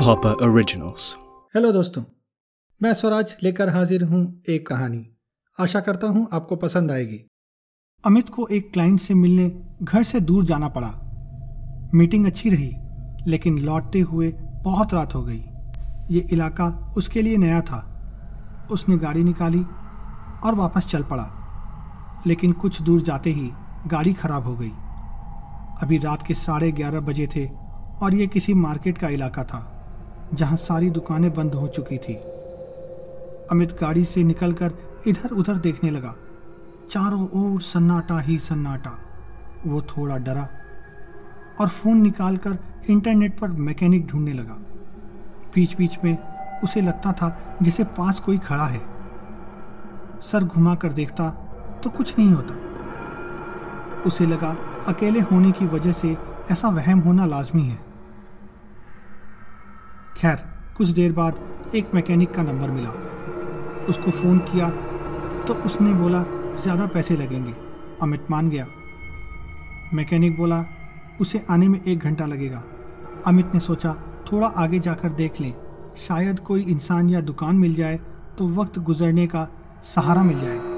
Hopper originals hello दोस्तों। मैं स्वराज लेकर हाजिर हूँ एक कहानी। आशा करता हूँ आपको पसंद आएगी। अमित को एक क्लाइंट से मिलने घर से दूर जाना पड़ा। मीटिंग अच्छी रही, लेकिन लौटते हुए बहुत रात हो गई। ये इलाका उसके लिए नया था। उसने गाड़ी निकाली और वापस चल पड़ा। लेकिन कुछ दूर जाते ही गाड़ी खराब हो गई। अभी रात के साढ़े ग्यारह बजे थे और ये किसी मार्केट का इलाका था, जहाँ सारी दुकानें बंद हो चुकी थी। अमित गाड़ी से निकलकर इधर उधर देखने लगा। चारों ओर सन्नाटा ही सन्नाटा। वो थोड़ा डरा और फ़ोन निकालकर इंटरनेट पर मैकेनिक ढूँढने लगा। बीच बीच में उसे लगता था जैसे पास कोई खड़ा है। सर घुमा कर देखता तो कुछ नहीं होता। उसे लगा अकेले होने की वजह से ऐसा वहम होना लाजमी है। खैर, कुछ देर बाद एक मैकेनिक का नंबर मिला। उसको फ़ोन किया तो उसने बोला, ज़्यादा पैसे लगेंगे। अमित मान गया। मैकेनिक बोला, उसे आने में एक घंटा लगेगा। अमित ने सोचा, थोड़ा आगे जाकर देख लें। शायद कोई इंसान या दुकान मिल जाए तो वक्त गुजरने का सहारा मिल जाएगा।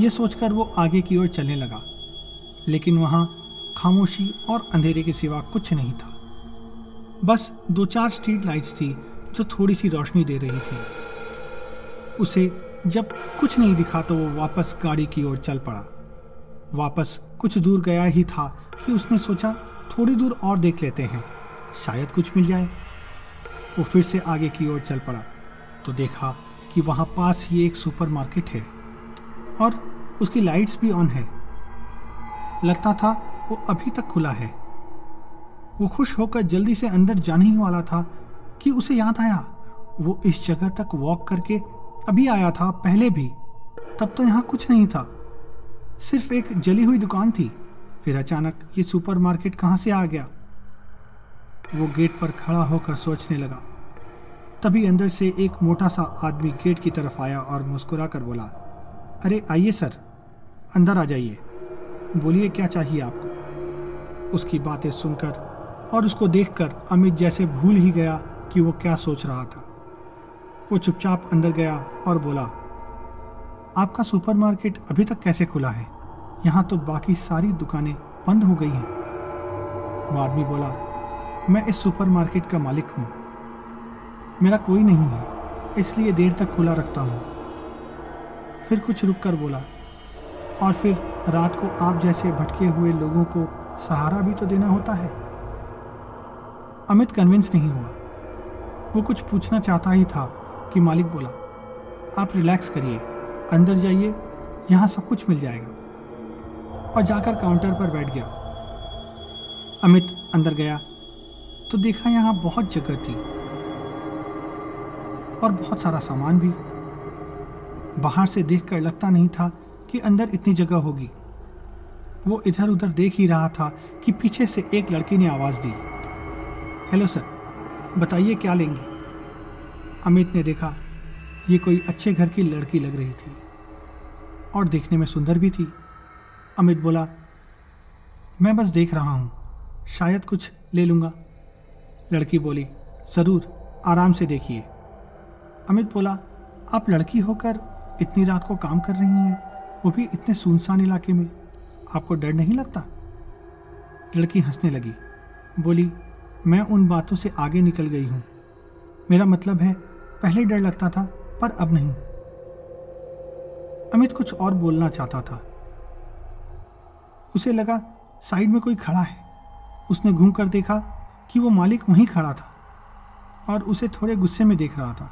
ये सोचकर वो आगे की ओर चलने लगा। लेकिन वहाँ खामोशी और अंधेरे के सिवा कुछ नहीं था। बस दो चार स्ट्रीट लाइट्स थी जो थोड़ी सी रोशनी दे रही थी। उसे जब कुछ नहीं दिखा तो वो वापस गाड़ी की ओर चल पड़ा। वापस कुछ दूर गया ही था कि उसने सोचा थोड़ी दूर और देख लेते हैं, शायद कुछ मिल जाए। वो फिर से आगे की ओर चल पड़ा तो देखा कि वहाँ पास ही एक सुपरमार्केट है और उसकी लाइट्स भी ऑन है। लगता था वो अभी तक खुला है। वो खुश होकर जल्दी से अंदर जाने ही वाला था कि उसे याद आया। वो इस जगह तक वॉक करके अभी आया था, पहले भी। तब तो यहाँ कुछ नहीं था। सिर्फ़ एक जली हुई दुकान थी। फिर अचानक ये सुपरमार्केट कहाँ से आ गया? वो गेट पर खड़ा होकर सोचने लगा। तभी अंदर से एक मोटा सा आदमी गेट की तरफ़ आया और मुस्कुरा कर बोला, अरे, आइए सर। अंदर आ जाइए। बोलिए, क्या चाहिए आपको? उसकी बातें सुनकर और उसको देखकर अमित जैसे भूल ही गया कि वो क्या सोच रहा था। वो चुपचाप अंदर गया और बोला, आपका सुपरमार्केट अभी तक कैसे खुला है? यहाँ तो बाकी सारी दुकानें बंद हो गई हैं। वो आदमी बोला, मैं इस सुपरमार्केट का मालिक हूँ। मेरा कोई नहीं है, इसलिए देर तक खुला रखता हूँ। फिर कुछ रुक कर बोला, और फिर रात को आप जैसे भटके हुए लोगों को सहारा भी तो देना होता है। अमित कन्विंस नहीं हुआ। वो कुछ पूछना चाहता ही था कि मालिक बोला, आप रिलैक्स करिए, अंदर जाइए, यहाँ सब कुछ मिल जाएगा। और जाकर काउंटर पर बैठ गया। अमित अंदर गया तो देखा यहाँ बहुत जगह थी और बहुत सारा सामान भी। बाहर से देखकर लगता नहीं था कि अंदर इतनी जगह होगी। वो इधर उधर देख ही रहा था कि पीछे से एक लड़की ने आवाज़ दी। हेलो सर, बताइए क्या लेंगे? अमित ने देखा, ये कोई अच्छे घर की लड़की लग रही थी और देखने में सुंदर भी थी। अमित बोला, मैं बस देख रहा हूँ, शायद कुछ ले लूँगा। लड़की बोली, ज़रूर, आराम से देखिए। अमित बोला, आप लड़की होकर इतनी रात को काम कर रही हैं? वो भी इतने सुनसान इलाके में। आपको डर नहीं लगता? लड़की हंसने लगी। बोली, मैं उन बातों से आगे निकल गई हूँ। मेरा मतलब है, पहले डर लगता था, पर अब नहीं। अमित कुछ और बोलना चाहता था। उसे लगा, साइड में कोई खड़ा है। उसने घूम कर देखा कि वो मालिक वहीं खड़ा था और उसे थोड़े गुस्से में देख रहा था।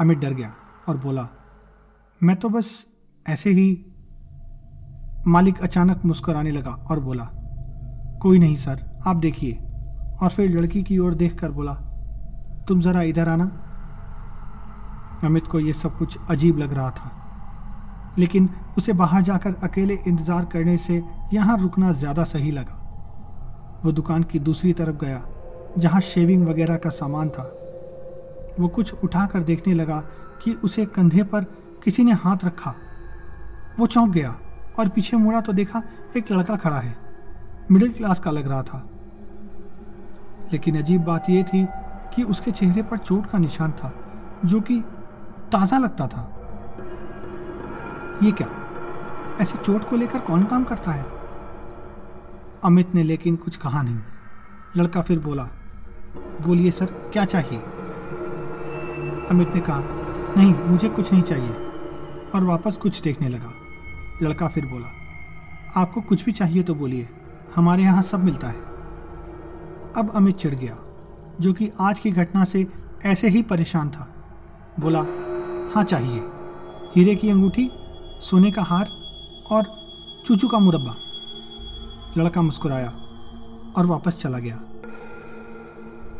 अमित डर गया और बोला, मैं तो बस ऐसे ही मालिक अचानक मुस्कुराने लगा और बोला, कोई नहीं सर, आप देखिए। और फिर लड़की की ओर देखकर बोला, तुम ज़रा इधर आना। अमित को यह सब कुछ अजीब लग रहा था, लेकिन उसे बाहर जाकर अकेले इंतज़ार करने से यहाँ रुकना ज़्यादा सही लगा। वो दुकान की दूसरी तरफ़ गया, जहाँ शेविंग वगैरह का सामान था। वो कुछ उठाकर देखने लगा कि उसे कंधे पर किसी ने हाथ रखा। वो चौंक गया और पीछे मुड़ा तो देखा एक लड़का खड़ा है। मिडिल क्लास का लग रहा था। लेकिन अजीब बात यह थी कि उसके चेहरे पर चोट का निशान था, जो कि ताज़ा लगता था। ये क्या? ऐसे चोट को लेकर कौन काम करता है? अमित ने लेकिन कुछ कहा नहीं। लड़का फिर बोला, बोलिए सर, क्या चाहिए? अमित ने कहा, नहीं, मुझे कुछ नहीं चाहिए। और वापस कुछ देखने लगा। लड़का फिर बोला, आपको कुछ भी चाहिए तो बोलिए, हमारे यहाँ सब मिलता है। अब अमित चिढ़ गया, जो कि आज की घटना से ऐसे ही परेशान था। बोला हाँ चाहिए। हीरे की अंगूठी, सोने का हार और चूचू का मुरब्बा। लड़का मुस्कुराया और वापस चला गया।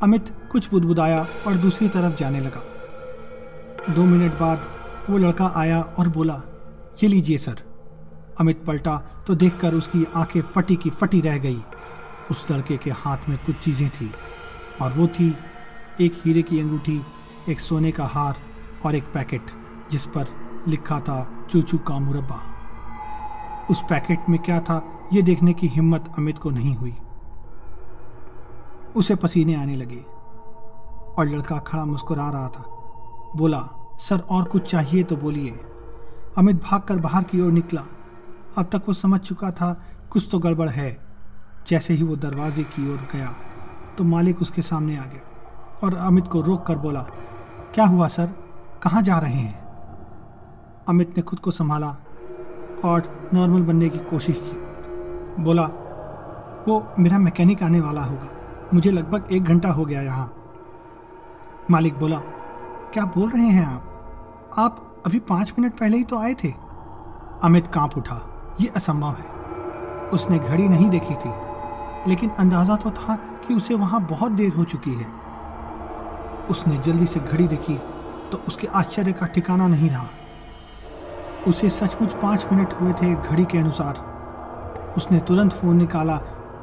अमित कुछ बुदबुदाया और दूसरी तरफ़ जाने लगा। दो मिनट बाद वो लड़का आया और बोला, ये लीजिए, सर। अमित पलटा तो देखकर उसकी आँखें फटी की फटी रह गई। उस लड़के के हाथ में कुछ चीज़ें थी और वो थी एक हीरे की अंगूठी, एक सोने का हार और एक पैकेट, जिस पर लिखा था चूचू का मुरब्बा। उस पैकेट में क्या था, ये देखने की हिम्मत अमित को नहीं हुई। उसे पसीने आने लगे और लड़का खड़ा मुस्कुरा रहा था। बोला, सर, और कुछ चाहिए तो बोलिए। अमित भागकर बाहर की ओर निकला। अब तक वो समझ चुका था कुछ तो गड़बड़ है। जैसे ही वो दरवाजे की ओर गया तो मालिक उसके सामने आ गया और अमित को रोक कर बोला, क्या हुआ सर? कहाँ जा रहे हैं? अमित ने खुद को संभाला और नॉर्मल बनने की कोशिश की। बोला, वो मेरा मैकेनिक आने वाला होगा। मुझे लगभग एक घंटा हो गया यहाँ। मालिक बोला, क्या बोल रहे हैं आप? आप अभी पाँच मिनट पहले ही तो आए थे। अमित काँप उठा। ये असंभव है। उसने घड़ी नहीं देखी थी, लेकिन अंदाज़ा तो था कि उसे वहाँ बहुत देर हो चुकी है। उसने जल्दी से घड़ी देखी तो उसके आश्चर्य का ठिकाना नहीं रहा। उसे सचमुच पाँच मिनट हुए थे घड़ी के अनुसार। उसने तुरंत फ़ोन निकाला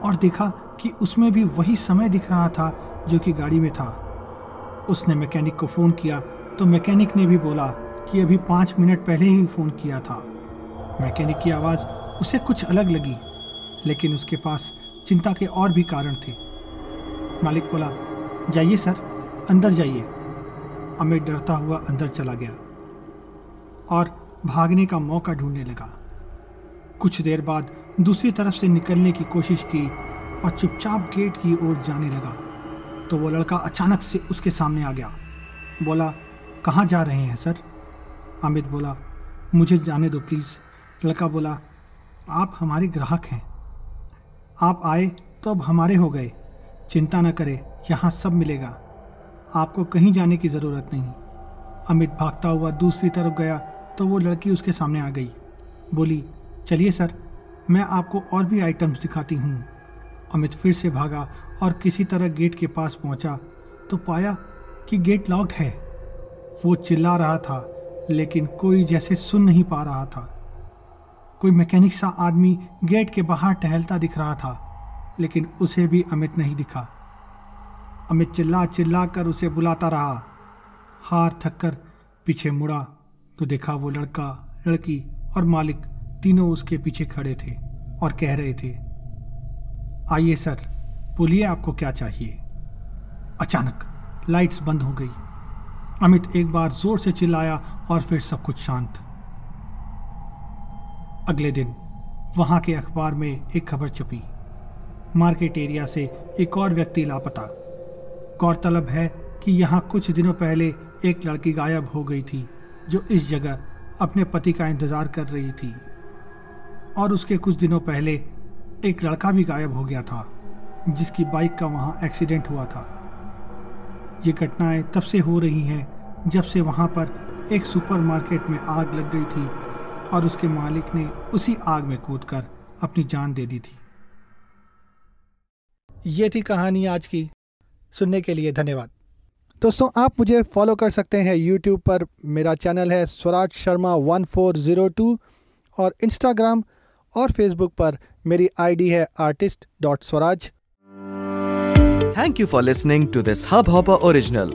और देखा कि उसमें भी वही समय दिख रहा था जो कि गाड़ी में था। उसने मैकेनिक को फ़ोन किया तो मैकेनिक ने भी बोला कि अभी पाँच मिनट पहले ही फ़ोन किया था। मैकेनिक की आवाज़ उसे कुछ अलग लगी, लेकिन उसके पास चिंता के और भी कारण थे। मालिक बोला, जाइए सर, अंदर जाइए। अमित डरता हुआ अंदर चला गया और भागने का मौका ढूँढने लगा। कुछ देर बाद दूसरी तरफ़ से निकलने की कोशिश की और चुपचाप गेट की ओर जाने लगा तो वो लड़का अचानक से उसके सामने आ गया। बोला, कहाँ जा रहे हैं सर? अमित बोला, मुझे जाने दो प्लीज़। लड़का बोला, आप हमारे ग्राहक हैं। आप आए तो अब हमारे हो गए। चिंता न करें, यहाँ सब मिलेगा। आपको कहीं जाने की ज़रूरत नहीं। अमित भागता हुआ दूसरी तरफ़ गया तो वो लड़की उसके सामने आ गई। बोली, चलिए सर, मैं आपको और भी आइटम्स दिखाती हूँ। अमित फिर से भागा और किसी तरह गेट के पास पहुँचा तो पाया कि गेट लॉक्ड है। वो चिल्ला रहा था, लेकिन कोई जैसे सुन नहीं पा रहा था। कोई मैकेनिक सा आदमी गेट के बाहर टहलता दिख रहा था, लेकिन उसे भी अमित नहीं दिखा। अमित चिल्ला चिल्ला कर उसे बुलाता रहा। हार थक कर पीछे मुड़ा तो देखा वो लड़का, लड़की और मालिक तीनों उसके पीछे खड़े थे और कह रहे थे, आइए सर, बोलिए आपको क्या चाहिए? अचानक लाइट्स बंद हो गई। अमित एक बार ज़ोर से चिल्लाया और फिर सब कुछ शांत। अगले दिन वहाँ के अखबार में एक खबर छपी। मार्केट एरिया से एक और व्यक्ति लापता। गौरतलब है कि यहाँ कुछ दिनों पहले एक लड़की गायब हो गई थी, जो इस जगह अपने पति का इंतज़ार कर रही थी। और उसके कुछ दिनों पहले एक लड़का भी गायब हो गया था, जिसकी बाइक का वहाँ एक्सीडेंट हुआ था। ये घटनाएँ तब से हो रही हैं जब से वहाँ पर एक सुपरमार्केट में आग लग गई थी और उसके मालिक ने उसी आग में कूदकर अपनी जान दे दी थी। ये थी कहानी आज की। सुनने के लिए धन्यवाद। दोस्तों, आप मुझे फॉलो कर सकते हैं यूट्यूब पर। मेरा चैनल है Swaraj Sharma one four zero two और इंस्टाग्राम और फेसबुक पर मेरी आईडी है artist dot Swaraj Thank you for listening to this Hubhopper original.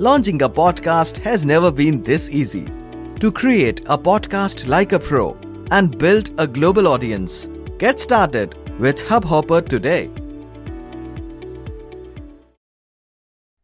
Launching a podcast has never been this easy. To create a podcast like a pro and build a global audience, get started with Hubhopper today.